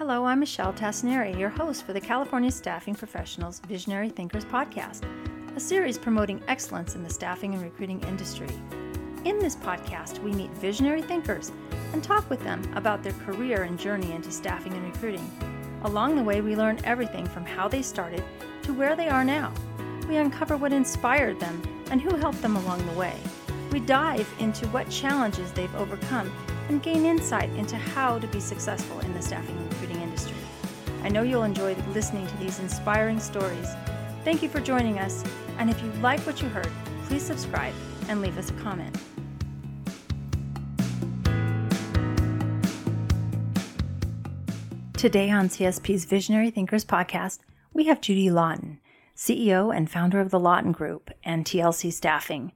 Hello, I'm Michelle Tasneri, your host for the California Staffing Professionals Visionary Thinkers podcast, a series promoting excellence in the staffing and recruiting industry. In this podcast, we meet visionary thinkers and talk with them about their career and journey into staffing and recruiting. Along the way, we learn everything from how they started to where they are now. We uncover what inspired them and who helped them along the way. We dive into what challenges they've overcome and gain insight into how to be successful in the staffing. I know you'll enjoy listening to these inspiring stories. Thank you for joining us, and if you like what you heard, please subscribe and leave us a comment. Today on CSP's Visionary Thinkers podcast, we have Judy Lawton, CEO and founder of the Lawton Group and TLC Staffing.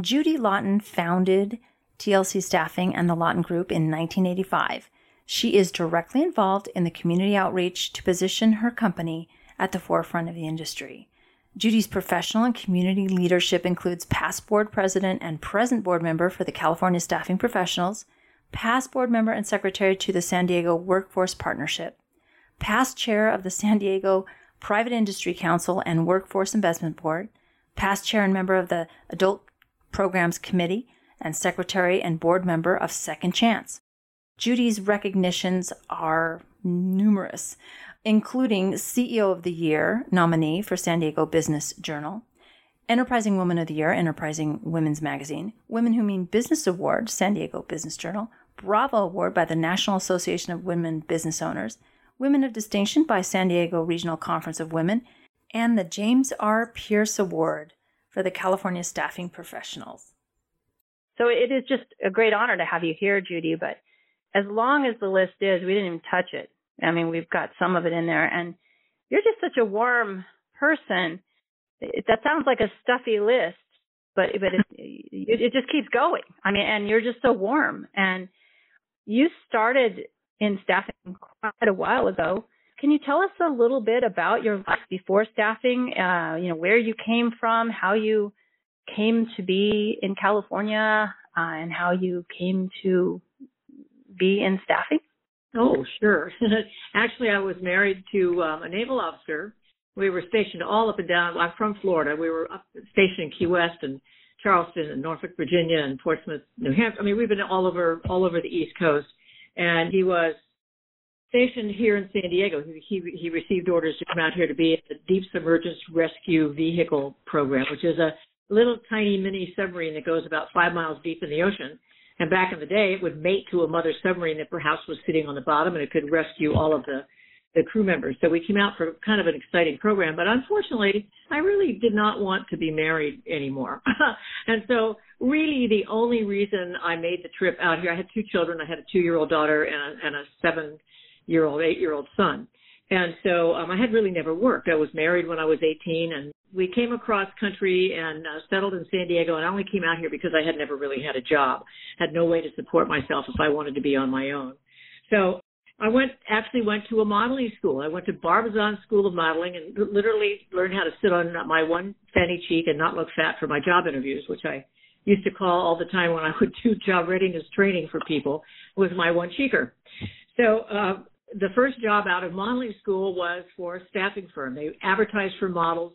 Judy Lawton founded TLC Staffing and the Lawton Group in 1985. She is directly involved in the community outreach to position her company at the forefront of the industry. Judy's professional and community leadership includes past board president and present board member for the California Staffing Professionals, past board member and secretary to the San Diego Workforce Partnership, past chair of the San Diego Private Industry Council and Workforce Investment Board, past chair and member of the Adult Programs Committee, and secretary and board member of Second Chance. Judy's recognitions are numerous, including CEO of the Year nominee for San Diego Business Journal, Enterprising Woman of the Year, Enterprising Women's Magazine, Women Who Mean Business Award, San Diego Business Journal, Bravo Award by the National Association of Women Business Owners, Women of Distinction by San Diego Regional Conference of Women, and the James R. Pierce Award for the California Staffing Professionals. So it is just a great honor to have you here, Judy. But as long as the list is, we didn't even touch it. I mean, we've got some of it in there, and you're just such a warm person. It, that sounds like a stuffy list, but but it, it, it just keeps going. I mean, and you're just so warm. And you started in staffing quite a while ago. Can you tell us a little bit about your life before staffing? Uh, you know, where you came from, how you came to be in California uh, and how you came to be in staffing? Oh, sure. Actually, I was married to um, a naval officer. We were stationed all up and down. I'm from Florida. We were up stationed in Key West and Charleston and Norfolk, Virginia, and Portsmouth, New Hampshire. I mean, we've been all over all over the East Coast. And he was stationed here in San Diego. He he, he received orders to come out here to be in the Deep Submergence Rescue Vehicle Program, which is a little tiny mini submarine that goes about five miles deep in the ocean. And back in the day, it would mate to a mother submarine that perhaps was sitting on the bottom, and it could rescue all of the the crew members. So we came out for kind of an exciting program, but unfortunately, I really did not want to be married anymore. and so really the only reason I made the trip out here, I had two children. I had a two-year-old daughter and a, and a seven-year-old, eight-year-old son. And so um, I had really never worked. I was married when I was 18 and we came across country and uh, settled in San Diego. And I only came out here because I had never really had a job, had no way to support myself if I wanted to be on my own. So I went, actually went to a modeling school. I went to Barbizon School of Modeling and literally learned how to sit on my one fanny cheek and not look fat for my job interviews, which I used to call all the time when I would do job readiness training for people was my one cheeker. So, uh, the first job out of modeling school was for a staffing firm. They advertised for models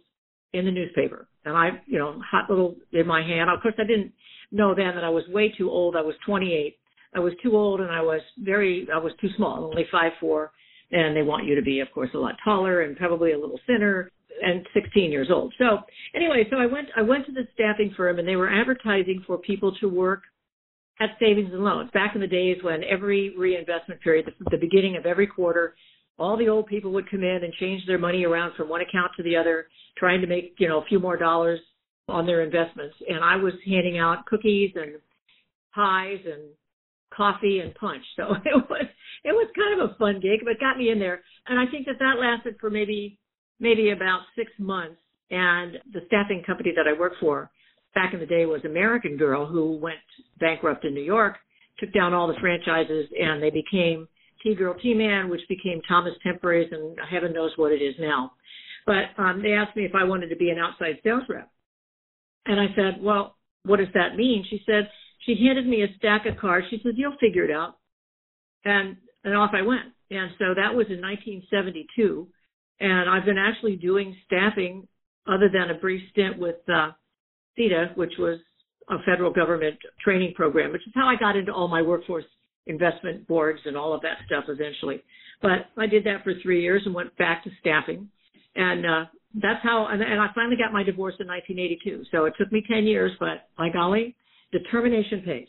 in the newspaper. And I, you know, hot little in my hand. Of course, I didn't know then that I was way too old. I was 28. I was too old and I was very, I was too small, only five four. And they want you to be, of course, a lot taller and probably a little thinner and 16 years old. So anyway, so I went, I went to the staffing firm and they were advertising for people to work at savings and loans back in the days when every reinvestment period, the, the beginning of every quarter, all the old people would come in and change their money around from one account to the other, trying to make, you know, a few more dollars on their investments. And I was handing out cookies and pies and coffee and punch. So it was it was kind of a fun gig, but got me in there. And I think that that lasted for maybe maybe about six months. And the staffing company that I worked for back in the day was American Girl, who went bankrupt in New York, took down all the franchises, and they became T Girl T Man, which became Thomas Temporaries, and heaven knows what it is now. But um, they asked me if I wanted to be an outside sales rep. And I said, well, what does that mean? She said, she handed me a stack of cards. She said, you'll figure it out. And and off I went. And so that was in 1972. And I've been actually doing staffing other than a brief stint with uh, CETA, which was a federal government training program, which is how I got into all my workforce investment boards and all of that stuff eventually. But I did that for three years and went back to staffing. And uh, that's how, and, and I finally got my divorce in 1982. So it took me 10 years, but by golly, determination pays.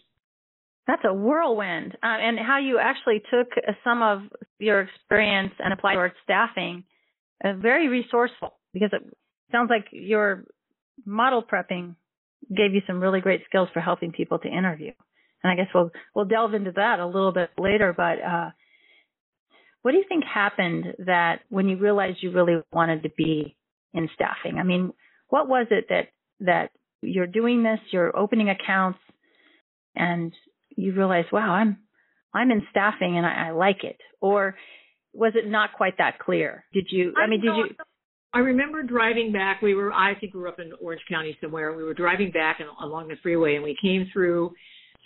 That's a whirlwind. Uh, and how you actually took some of your experience and applied towards staffing, uh, very resourceful because it sounds like your model prepping gave you some really great skills for helping people to interview. And I guess we'll we'll delve into that a little bit later. But uh, what do you think happened that when you realized you really wanted to be in staffing? I mean, what was it that that you're doing this, you're opening accounts, and you realize, wow, I'm I'm in staffing and I, I like it, or was it not quite that clear? Did you? I, I mean, did you? I remember driving back. We were, I we were up in Orange County somewhere. We were driving back and, along the freeway, and we came through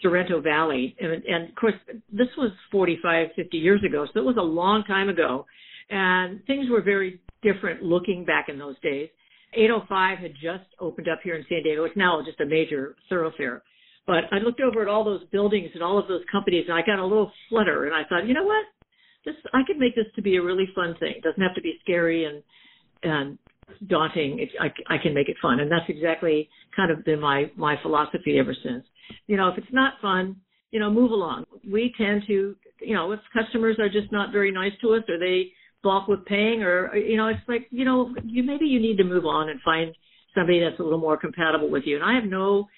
Sorrento Valley, and, and of course, this was 45, 50 years ago, so it was a long time ago, and things were very different looking back in those days. 805 had just opened up here in San Diego. It's now just a major thoroughfare. But I looked over at all those buildings and all of those companies, and I got a little flutter, and I thought, you know what? This I could make this to be a really fun thing. It doesn't have to be scary and and daunting. It, I, I can make it fun, and that's exactly kind of been my my philosophy ever since. You know, if it's not fun, you know, move along. We tend to, you know, if customers are just not very nice to us, or they balk with paying, or you know, it's like, you know, you maybe you need to move on and find somebody that's a little more compatible with you. And I have no,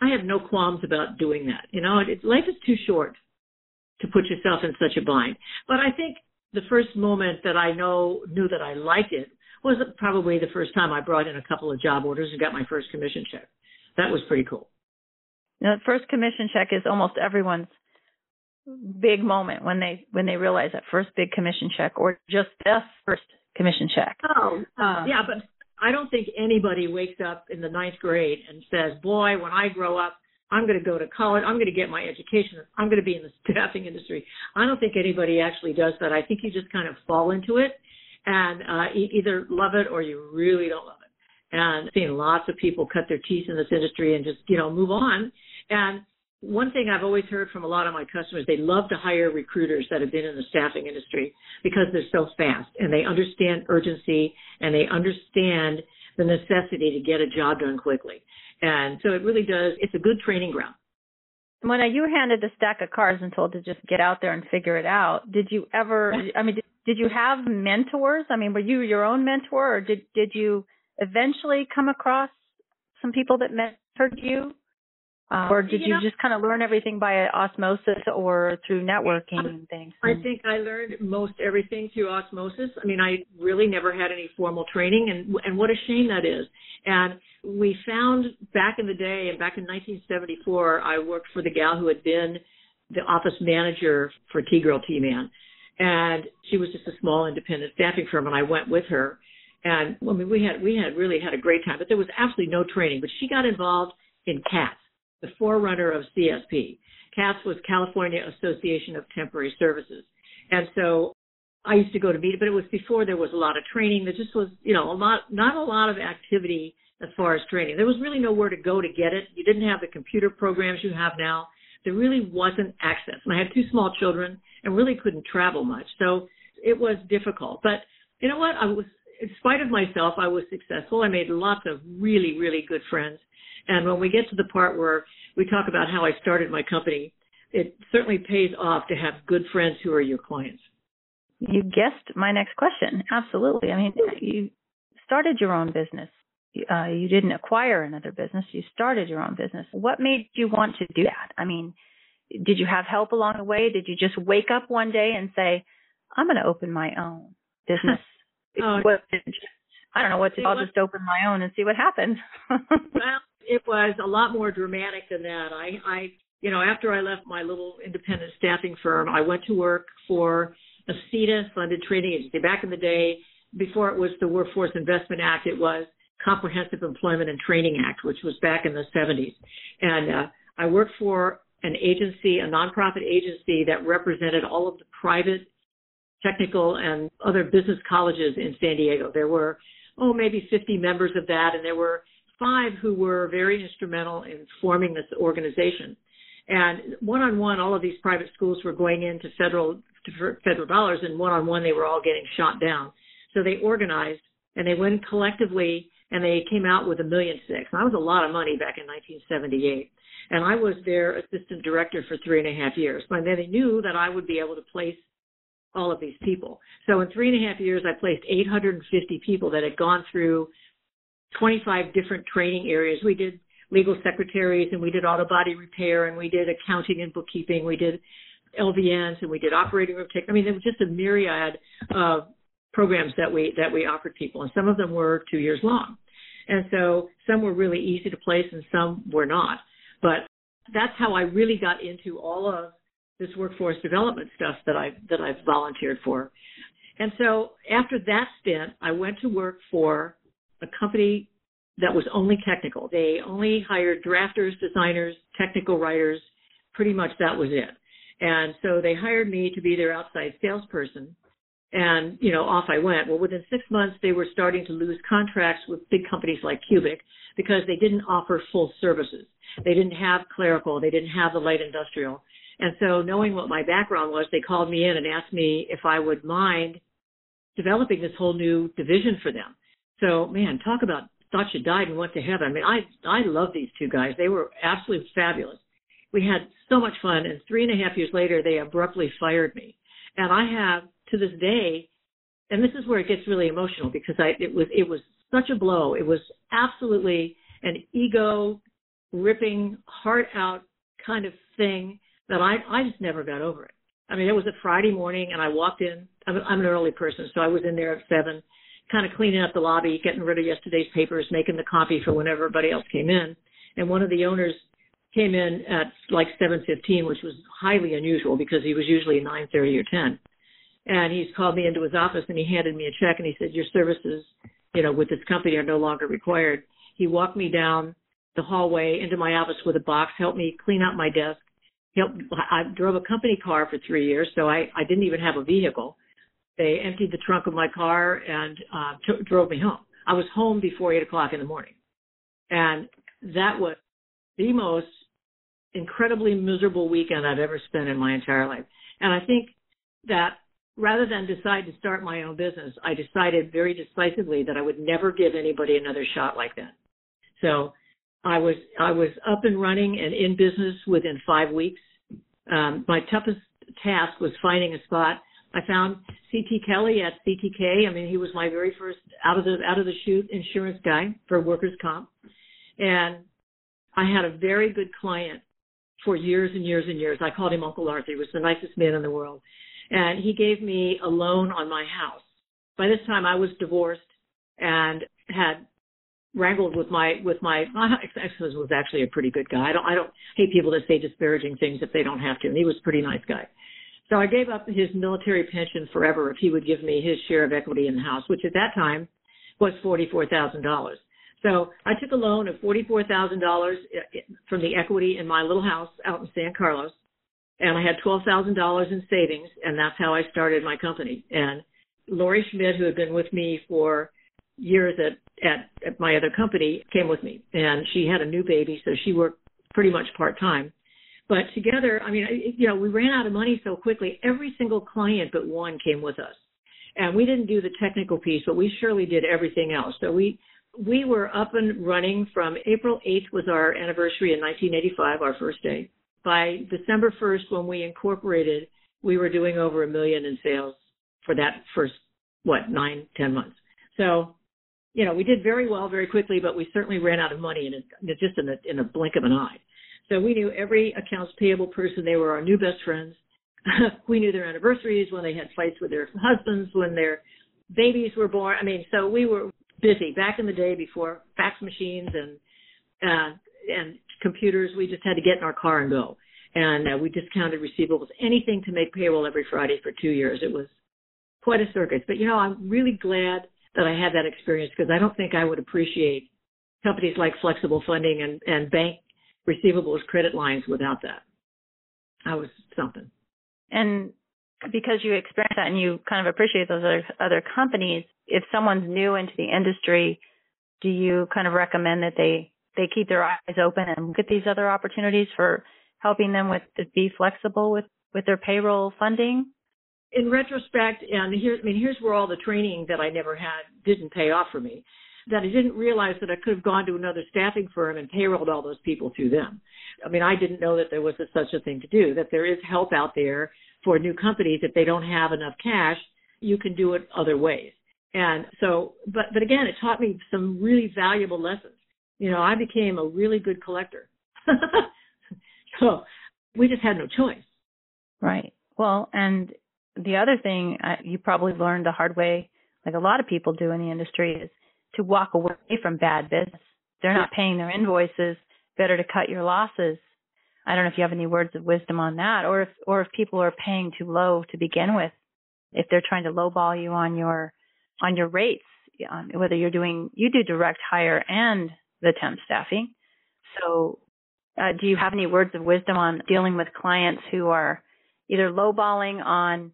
I have no qualms about doing that. You know, it, life is too short to put yourself in such a bind. But I think the first moment that I know knew that I liked it was probably the first time I brought in a couple of job orders and got my first commission check. That was pretty cool. Now, the first commission check is almost everyone's big moment when they when they realize that first big commission check or just the first commission check. Oh, uh, yeah, but I don't think anybody wakes up in the ninth grade and says, "Boy, when I grow up, I'm going to go to college. I'm going to get my education. I'm going to be in the staffing industry." I don't think anybody actually does that. I think you just kind of fall into it and uh, either love it or you really don't love it. And I've seen lots of people cut their teeth in this industry and just you know move on. And one thing I've always heard from a lot of my customers, they love to hire recruiters that have been in the staffing industry because they're so fast and they understand urgency and they understand the necessity to get a job done quickly. And so it really does, it's a good training ground. Mona, you handed a stack of cards and told to just get out there and figure it out, did you ever, I mean, did, did you have mentors? I mean, were you your own mentor or did, did you eventually come across some people that mentored you? Uh, or did you, you know, just kind of learn everything by osmosis or through networking and things? I think I learned most everything through osmosis. I mean, I really never had any formal training, and and what a shame that is. And we found back in the day, and back in 1974, I worked for the gal who had been the office manager for T Girl T Man, and she was just a small independent staffing firm, and I went with her. And I mean, we had we had really had a great time, but there was absolutely no training. But she got involved in CATS, the forerunner of CSP. CATS was California Association of Temporary Services, and so I used to go to meet but it was before there was a lot of training. There just was, you know, a lot, not a lot of activity as far as training. There was really nowhere to go to get it. You didn't have the computer programs you have now there really wasn't access. And I had two small children and really couldn't travel much. So it was difficult. But you know what? I was, in spite of myself, I was successful. I made lots of really, really good friends. And when we get to the part where we talk about how I started my company, it certainly pays off to have good friends who are your clients. You guessed my next question. Absolutely. I mean, you started your own business uh, you didn't acquire another business. You started your own business. What made you want to do that? I mean, did you have help along the way? Did you just wake up one day and say, I'm going to open my own business? oh, I don't know what to, I'll just open my own and see what happens. well, it was a lot more dramatic than that. I, I, you know, after I left my little independent staffing firm, I went to work for a CETA funded training agency. Back in the day, before it was the Workforce Investment Act, it was Comprehensive Employment and Training Act, which was back in the 70s. And uh, I worked for an agency, a nonprofit agency that represented all of the private technical and other business colleges in San Diego. There were, oh, maybe 50 members of that, and there were five who were very instrumental in forming this organization. And one on one, all of these private schools were going into federal to federal dollars, and one on one, they were all getting shot down. So they organized and they went collectively and they came out with a million six. That was a lot of money back in 1978. And I was their assistant director for three and a half years. And then they knew that I would be able to place all of these people. So in three and a half years, I placed 850 people that had gone through 25 different training areas. We did legal secretaries and we did auto body repair and we did accounting and bookkeeping. We did LVNs and we did operating room tech. I mean, there was just a myriad of programs that we that we offered people, and some of them were two years long, and so some were really easy to place and some were not. But that's how I really got into all of this workforce development stuff that I that I've volunteered for. And so after that stint, I went to work for a company that was only technical. They only hired drafters, designers, technical writers. Pretty much that was it. And so they hired me to be their outside salesperson. And, you know, off I went. Well, within six months, they were starting to lose contracts with big companies like Cubic because they didn't offer full services. They didn't have clerical. They didn't have the light industrial. And so knowing what my background was, they called me in and asked me if I would mind developing this whole new division for them. So man, talk about thought you died and went to heaven. I mean, I, I love these two guys. They were absolutely fabulous we had so much fun and three and a half years later they abruptly fired me and i have to this day and this is where it gets really emotional because i it was it was such a blow. It was absolutely an ego ripping heart out kind of thing that i i just never got over it. I mean it was a friday morning and i walked in. I'm, I'm an early person so i was in there at seven kind of cleaning up the lobby getting rid of yesterday's papers making the coffee for when everybody else came in. And one of the owners came in at like 7:15, which was highly unusual because he was usually 9:30 or 10. And he's called me into his office and he handed me a check and he said, "Your services, you know, with this company are no longer required." He walked me down the hallway into my office with a box, helped me clean out my desk. Helped, I drove a company car for three years, so I, I didn't even have a vehicle. They emptied the trunk of my car and uh, t- drove me home. I was home before eight o'clock in the morning, and that was the most incredibly miserable weekend I've ever spent in my entire life. And I think that rather than decide to start my own business, I decided very decisively that I would never give anybody another shot like that. So I was I was up and running and in business within five weeks. Um, my toughest task was finding a spot. I found CT Kelly at CTK. I mean, he was my very first out of the out of the chute insurance guy for workers' comp, and I had a very good client for years and years and years. I called him Uncle Arthur. He was the nicest man in the world. And he gave me a loan on my house. By this time I was divorced and had wrangled with my with my my ex-husband was actually a pretty good guy. I don't I don't hate people that say disparaging things if they don't have to. And he was a pretty nice guy. So I gave up his military pension forever if he would give me his share of equity in the house, which at that time was forty four thousand dollars. So I took a loan of $44,000 from the equity in my little house out in San Carlos, and I had $12,000 in savings, and that's how I started my company. And Lori Schmidt, who had been with me for years at, at, at my other company, came with me, and she had a new baby, so she worked pretty much part time. But together, I mean, I, you know, we ran out of money so quickly. Every single client but one came with us. And we didn't do the technical piece, but we surely did everything else. So we we were up and running from April 8th was our anniversary in 1985, our first day. By December 1st, when we incorporated, we were doing over a million in sales for that first, what, nine, ten months. So, you know, we did very well very quickly, but we certainly ran out of money in a, just in a, in a blink of an eye. So we knew every accounts payable person. They were our new best friends. we knew their anniversaries, when they had fights with their husbands, when their babies were born. I mean, so we were busy. Back in the day, before fax machines and uh, and computers, we just had to get in our car and go. And uh, we discounted receivables, anything to make payroll every Friday for two years. It was quite a circus. But you know, I'm really glad that I had that experience because I don't think I would appreciate companies like flexible funding and, and bank receivables credit lines without that. I was something. And because you experience that and you kind of appreciate those other other companies, if someone's new into the industry, do you kind of recommend that they they keep their eyes open and look at these other opportunities for helping them with to be flexible with with their payroll funding? In retrospect, and here I mean here's where all the training that I never had didn't pay off for me. That I didn't realize that I could have gone to another staffing firm and payrolled all those people through them. I mean, I didn't know that there was a, such a thing to do. That there is help out there for new companies if they don't have enough cash. You can do it other ways. And so, but but again, it taught me some really valuable lessons. You know, I became a really good collector. so we just had no choice. Right. Well, and the other thing uh, you probably learned the hard way, like a lot of people do in the industry, is to walk away from bad business. They're not paying their invoices. Better to cut your losses. I don't know if you have any words of wisdom on that, or if or if people are paying too low to begin with. If they're trying to lowball you on your on your rates, um, whether you're doing you do direct hire and the temp staffing. So, uh, do you have any words of wisdom on dealing with clients who are either lowballing on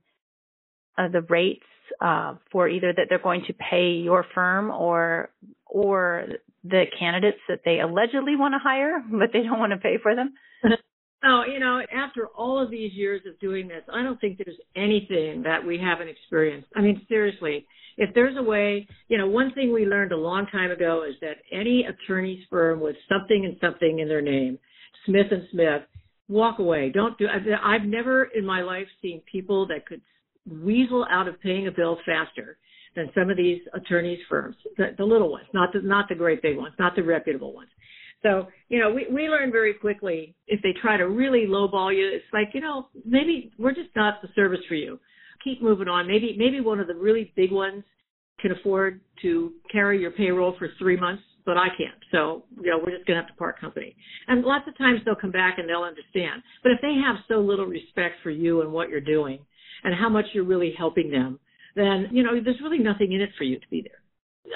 uh, the rates uh, for either that they're going to pay your firm or or the candidates that they allegedly want to hire, but they don't want to pay for them? Oh, you know, after all of these years of doing this, I don't think there's anything that we haven't experienced. I mean, seriously, if there's a way, you know, one thing we learned a long time ago is that any attorney's firm with something and something in their name, Smith and Smith, walk away. Don't do. I've never in my life seen people that could weasel out of paying a bill faster than some of these attorneys firms, the, the little ones, not the not the great big ones, not the reputable ones. So, you know, we, we learn very quickly if they try to really lowball you, it's like, you know, maybe we're just not the service for you keep moving on. Maybe maybe one of the really big ones can afford to carry your payroll for three months, but I can't. So, you know, we're just to have to part company. And lots of times they'll come back and they'll understand. But if they have so little respect for you and what you're doing and how much you're really helping them, then, you know, there's really nothing in it for you to be there.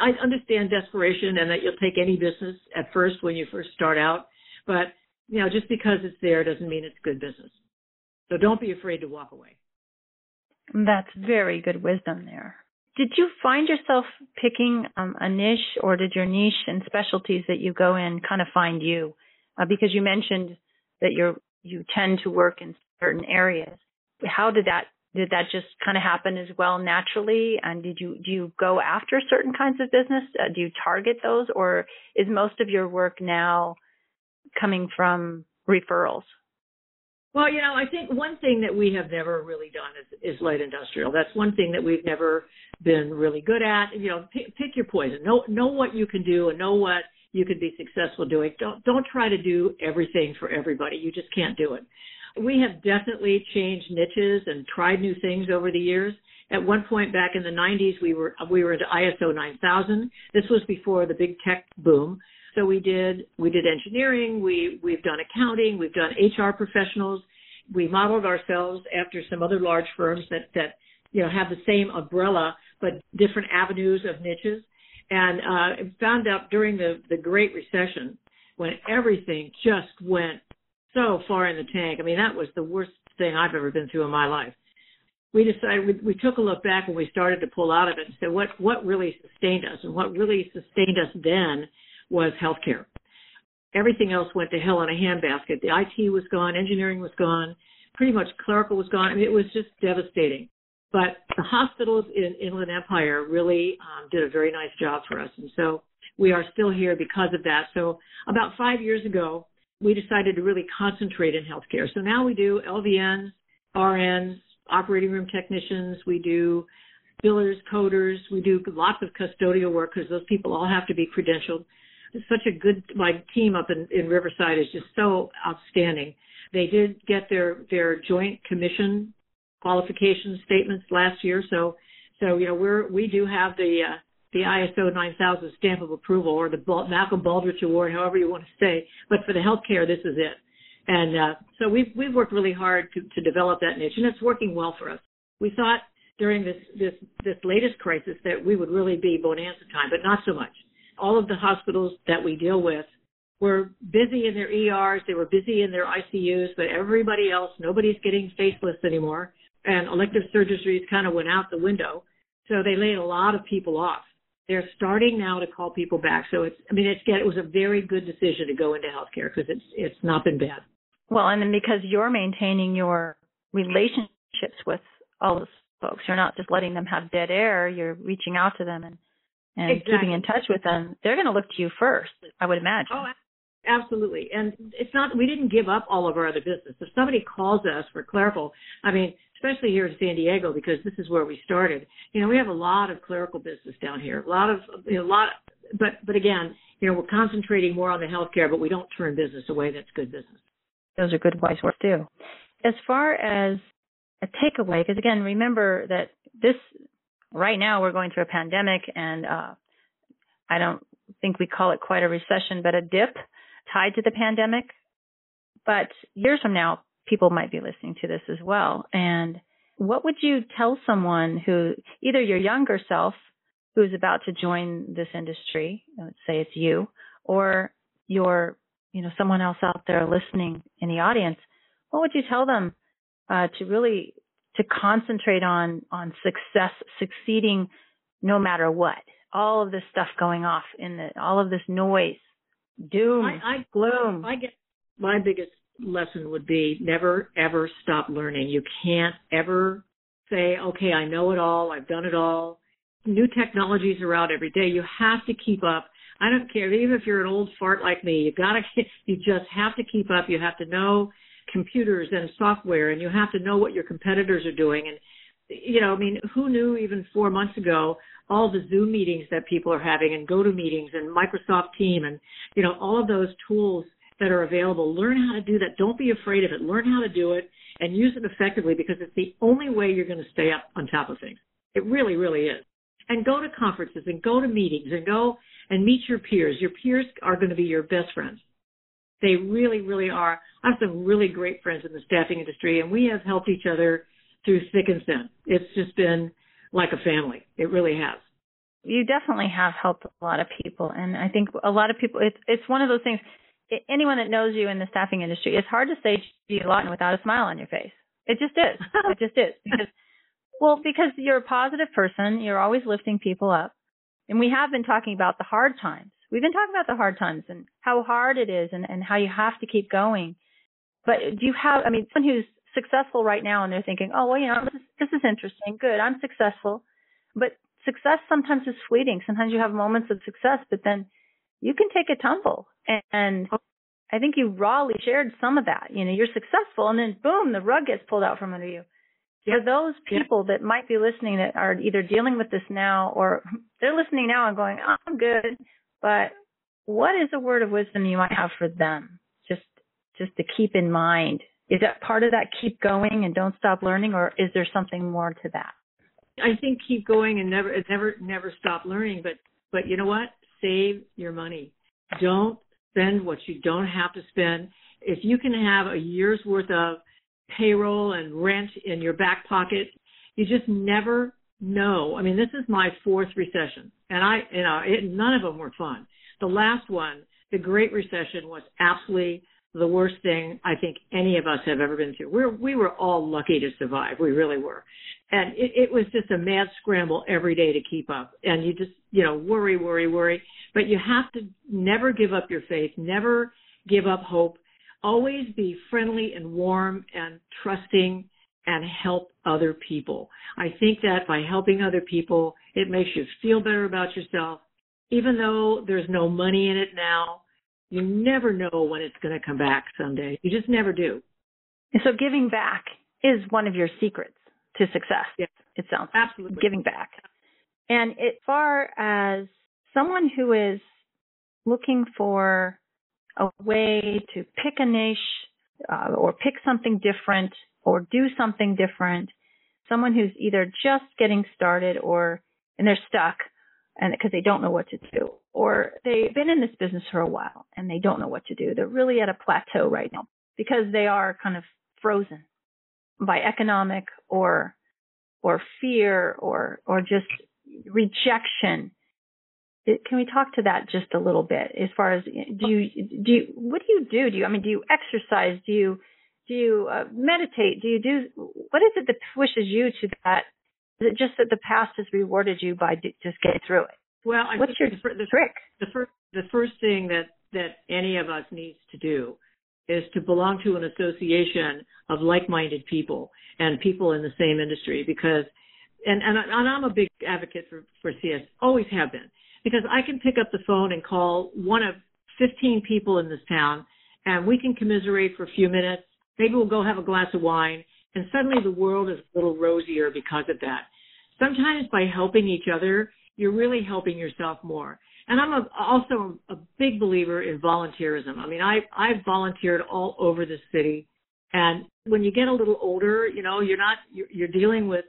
I understand desperation and that you'll take any business at first when you first start out, but, you know, just because it's there doesn't mean it's good business. So don't be afraid to walk away. That's very good wisdom there. Did you find yourself picking um, a niche, or did your niche and specialties that you go in kind of find you? Uh, because you mentioned that you're you tend to work in certain areas. How did that did that just kind of happen as well naturally? And did you do you go after certain kinds of business? Uh, do you target those, or is most of your work now coming from referrals? Well, you know, I think one thing that we have never really done is, is light industrial. That's one thing that we've never been really good at. You know, pick, pick your poison. Know know what you can do and know what you can be successful doing. Don't don't try to do everything for everybody. You just can't do it. We have definitely changed niches and tried new things over the years. At one point back in the 90s, we were we were into ISO 9000. This was before the big tech boom. So we did we did engineering, we we've done accounting, we've done HR professionals. We modeled ourselves after some other large firms that that you know have the same umbrella but different avenues of niches. And uh, found out during the the Great Recession when everything just went so far in the tank. I mean that was the worst thing I've ever been through in my life. We decided we, we took a look back when we started to pull out of it and said what what really sustained us and what really sustained us then was healthcare. Everything else went to hell in a handbasket. The IT was gone, engineering was gone, pretty much clerical was gone. I mean, it was just devastating. But the hospitals in Inland Empire really um, did a very nice job for us, and so we are still here because of that. So about five years ago, we decided to really concentrate in healthcare. So now we do LVNs, RNs, operating room technicians. We do billers, coders. We do lots of custodial work because those people all have to be credentialed It's such a good my team up in, in Riverside is just so outstanding. They did get their their joint commission qualification statements last year, so so you know we're we do have the uh, the ISO 9000 stamp of approval or the Malcolm Baldrige Award, however you want to say. But for the healthcare, this is it. And uh, so we've we've worked really hard to, to develop that niche, and it's working well for us. We thought during this this this latest crisis that we would really be bonanza time, but not so much all of the hospitals that we deal with were busy in their ERs, they were busy in their ICUs, but everybody else, nobody's getting facelifts anymore. And elective surgeries kind of went out the window. So they laid a lot of people off. They're starting now to call people back. So it's, I mean, it's, it was a very good decision to go into healthcare because it's, it's not been bad. Well, and then because you're maintaining your relationships with all those folks, you're not just letting them have dead air. You're reaching out to them and and exactly. keeping in touch with them. They're going to look to you first, I would imagine. Oh, absolutely. And it's not we didn't give up all of our other business. If somebody calls us for clerical, I mean, especially here in San Diego because this is where we started. You know, we have a lot of clerical business down here. A lot of you know, a lot but but again, you know, we're concentrating more on the healthcare, but we don't turn business away. That's good business those are good wise words too. As far as a takeaway, because again, remember that this right now we're going through a pandemic, and uh, I don't think we call it quite a recession, but a dip tied to the pandemic. But years from now, people might be listening to this as well. And what would you tell someone who, either your younger self, who's about to join this industry, let's say it's you, or your you know someone else out there listening in the audience, what would you tell them uh, to really to concentrate on on success, succeeding no matter what? All of this stuff going off in the all of this noise, doom, I, I, gloom. I get my biggest lesson would be never ever stop learning. You can't ever say, okay, I know it all, I've done it all. New technologies are out every day. You have to keep up I don't care. Even if you're an old fart like me, you gotta, you just have to keep up. You have to know computers and software and you have to know what your competitors are doing. And, you know, I mean, who knew even four months ago all the Zoom meetings that people are having and GoToMeetings and Microsoft Team and, you know, all of those tools that are available. Learn how to do that. Don't be afraid of it. Learn how to do it and use it effectively because it's the only way you're going to stay up on top of things. It really, really is. And go to conferences and go to meetings and go and meet your peers. Your peers are going to be your best friends. They really, really are. I have some really great friends in the staffing industry, and we have helped each other through thick and thin. It's just been like a family. It really has. You definitely have helped a lot of people, and I think a lot of people. It's it's one of those things. Anyone that knows you in the staffing industry, it's hard to say G. Lawton without a smile on your face. It just is. it just is because, well, because you're a positive person. You're always lifting people up and we have been talking about the hard times. We've been talking about the hard times and how hard it is and, and how you have to keep going. But do you have, I mean, someone who's successful right now and they're thinking, oh, well, you know, this is, this is interesting. Good. I'm successful. But success sometimes is fleeting. Sometimes you have moments of success, but then you can take a tumble. And, I think you rawly shared some of that. You know, you're successful and then boom, the rug gets pulled out from under you. For those people that might be listening that are either dealing with this now or they're listening now and going, oh, I'm good, but what is a word of wisdom you might have for them? Just, just to keep in mind. Is that part of that keep going and don't stop learning or is there something more to that? I think keep going and never, never, never stop learning, but, but you know what? Save your money. Don't spend what you don't have to spend. If you can have a year's worth of payroll and rent in your back pocket. You just never know. I mean, this is my fourth recession, and I, you know, it, none of them were fun. The last one, the Great Recession, was absolutely the worst thing I think any of us have ever been through. We're, we were all lucky to survive. We really were. And it, it was just a mad scramble every day to keep up. And you just, you know, worry, worry, worry. But you have to never give up your faith, never give up hope, always be friendly and warm and trusting and help other people. I think that by helping other people, it makes you feel better about yourself. Even though there's no money in it now, you never know when it's going to come back someday. You just never do. And so giving back is one of your secrets to success. Yeah. It sounds absolutely giving back. And as far as someone who is looking for a way to pick a niche uh, or pick something different or do something different. Someone who's either just getting started or and they're stuck and because they don't know what to do or they've been in this business for a while and they don't know what to do. They're really at a plateau right now because they are kind of frozen by economic or or fear or or just rejection can we talk to that just a little bit? As far as do you do you what do you do? Do you I mean do you exercise? Do you do you uh, meditate? Do you do what is it that pushes you to that? Is it just that the past has rewarded you by d- just getting through it? Well, I what's your the, the, trick? The first the first thing that that any of us needs to do is to belong to an association of like-minded people and people in the same industry because and and, and I'm a big advocate for for CS always have been because I can pick up the phone and call one of 15 people in this town and we can commiserate for a few minutes. Maybe we'll go have a glass of wine and suddenly the world is a little rosier because of that. Sometimes by helping each other you're really helping yourself more and I'm a, also a big believer in volunteerism. I mean, I I've volunteered all over the city, and when you get a little older, you know, you're not you're, you're dealing with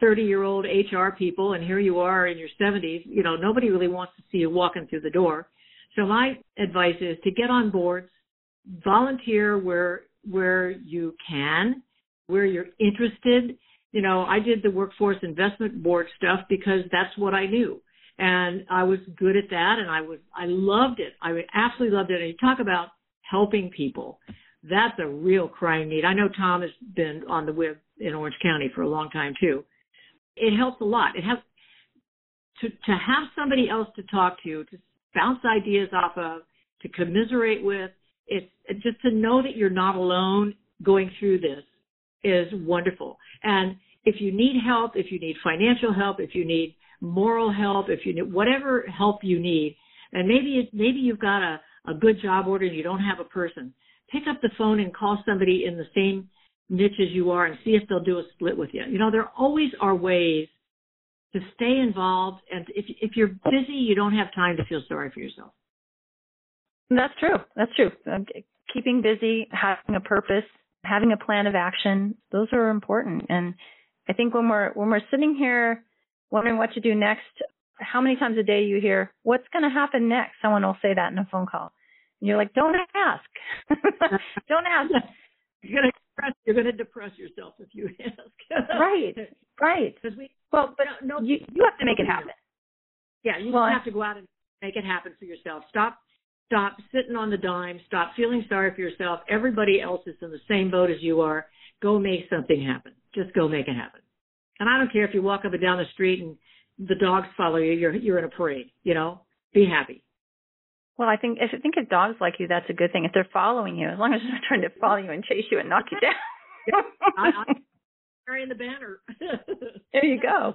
30 year old HR people, and here you are in your 70s. You know, nobody really wants to see you walking through the door. So my advice is to get on boards, volunteer where where you can, where you're interested. You know, I did the workforce investment board stuff because that's what I knew and I was good at that, and I was I loved it. I absolutely loved it. And you talk about helping people, that's a real crying need. I know Tom has been on the web in Orange County for a long time too. It helps a lot. It has to to have somebody else to talk to, to bounce ideas off of, to commiserate with. It's just to know that you're not alone going through this is wonderful. And if you need help, if you need financial help, if you need moral help, if you need whatever help you need, and maybe maybe you've got a, a good job order and you don't have a person, pick up the phone and call somebody in the same niche as you are and see if they'll do a split with you. You know, there always are ways to stay involved, and if if you're busy, you don't have time to feel sorry for yourself. That's true. That's true. Um, keeping busy, having a purpose, having a plan of action, those are important. And I think when we're when we're sitting here wondering what to do next, how many times a day you hear, what's going to happen next? Someone will say that in a phone call. And you're like, don't ask. don't ask. You're going to depress, you're going to depress yourself if you ask. right. Right. Because we, well, but no, you, you have to make it happen. Yeah, you well, have to go out and make it happen for yourself. Stop stop sitting on the dime. Stop feeling sorry for yourself. Everybody else is in the same boat as you are. Go make something happen. Just go make it happen. And I don't care if you walk up and down the street and the dogs follow you. You're you're in a parade. You know, be happy. Well, I think if I think if dogs like you, that's a good thing. If they're following you, as long as they're not trying to follow you and chase you and knock you down. yeah, I, I'm carrying the banner. there you go.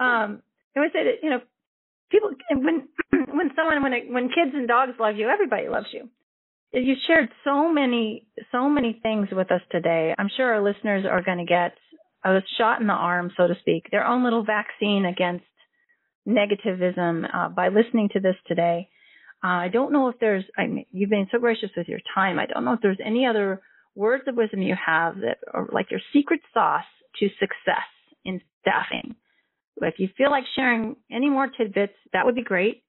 Um, I would say that you know, people when when someone when it, when kids and dogs love you, everybody loves you. You shared so many so many things with us today. I'm sure our listeners are going to get a shot in the arm, so to speak, their own little vaccine against negativism uh, by listening to this today. Uh, I don't know if there's, I mean, you've been so gracious with your time. I don't know if there's any other words of wisdom you have that are like your secret sauce to success in staffing. If you feel like sharing any more tidbits, that would be great.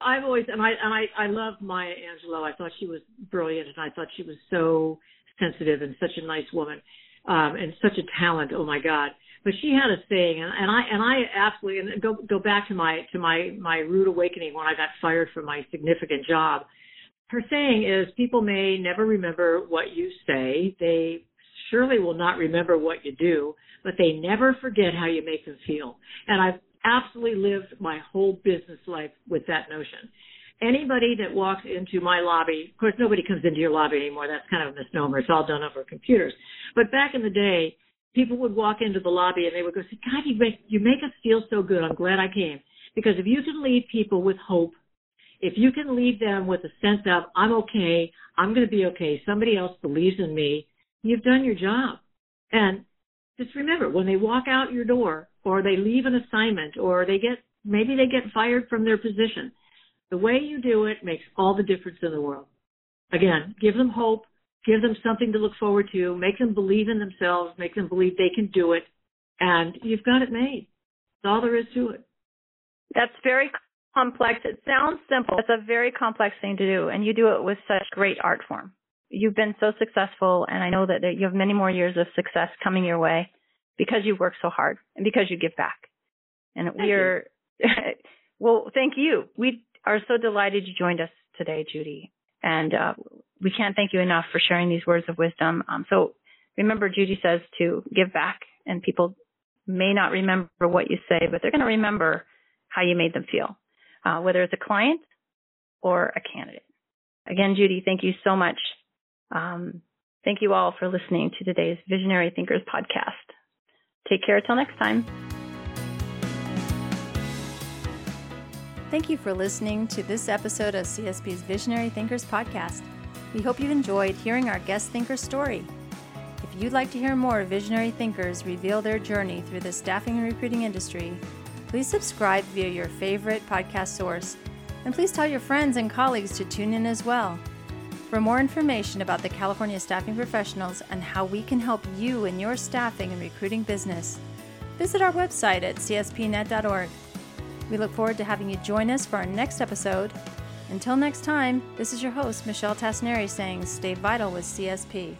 I've always, and I, and I, I love Maya Angelou. I thought she was brilliant and I thought she was so sensitive and such a nice woman um, and such a talent. Oh my God! But she had a saying, and, and I and I absolutely and go go back to my to my my rude awakening when I got fired from my significant job. Her saying is, people may never remember what you say. They surely will not remember what you do, but they never forget how you make them feel. And I've absolutely lived my whole business life with that notion anybody that walks into my lobby, of course, nobody comes into your lobby anymore. That's kind of a misnomer. It's all done over computers. But back in the day, people would walk into the lobby and they would go, God, you make, you make us feel so good. I'm glad I came. Because if you can leave people with hope, if you can leave them with a sense of, I'm okay, I'm going to be okay, somebody else believes in me, you've done your job. And just remember, when they walk out your door or they leave an assignment or they get, maybe they get fired from their position, the way you do it makes all the difference in the world. Again, give them hope, give them something to look forward to, make them believe in themselves, make them believe they can do it, and you've got it made. That's all there is to it. That's very complex. It sounds simple. It's a very complex thing to do, and you do it with such great art form. You've been so successful, and I know that you have many more years of success coming your way because you work so hard and because you give back. And Thank we're Well, thank you. We are so delighted you joined us today, Judy. And uh, we can't thank you enough for sharing these words of wisdom. Um, so remember, Judy says to give back, and people may not remember what you say, but they're going to remember how you made them feel, uh, whether it's a client or a candidate. Again, Judy, thank you so much. Um, thank you all for listening to today's Visionary Thinkers podcast. Take care until next time. Thank you for listening to this episode of CSP's Visionary Thinkers podcast. We hope you enjoyed hearing our guest thinker's story. If you'd like to hear more visionary thinkers reveal their journey through the staffing and recruiting industry, please subscribe via your favorite podcast source, and please tell your friends and colleagues to tune in as well. For more information about the California staffing professionals and how we can help you in your staffing and recruiting business, visit our website at cspnet.org. We look forward to having you join us for our next episode. Until next time, this is your host, Michelle Tasneri, saying stay vital with CSP.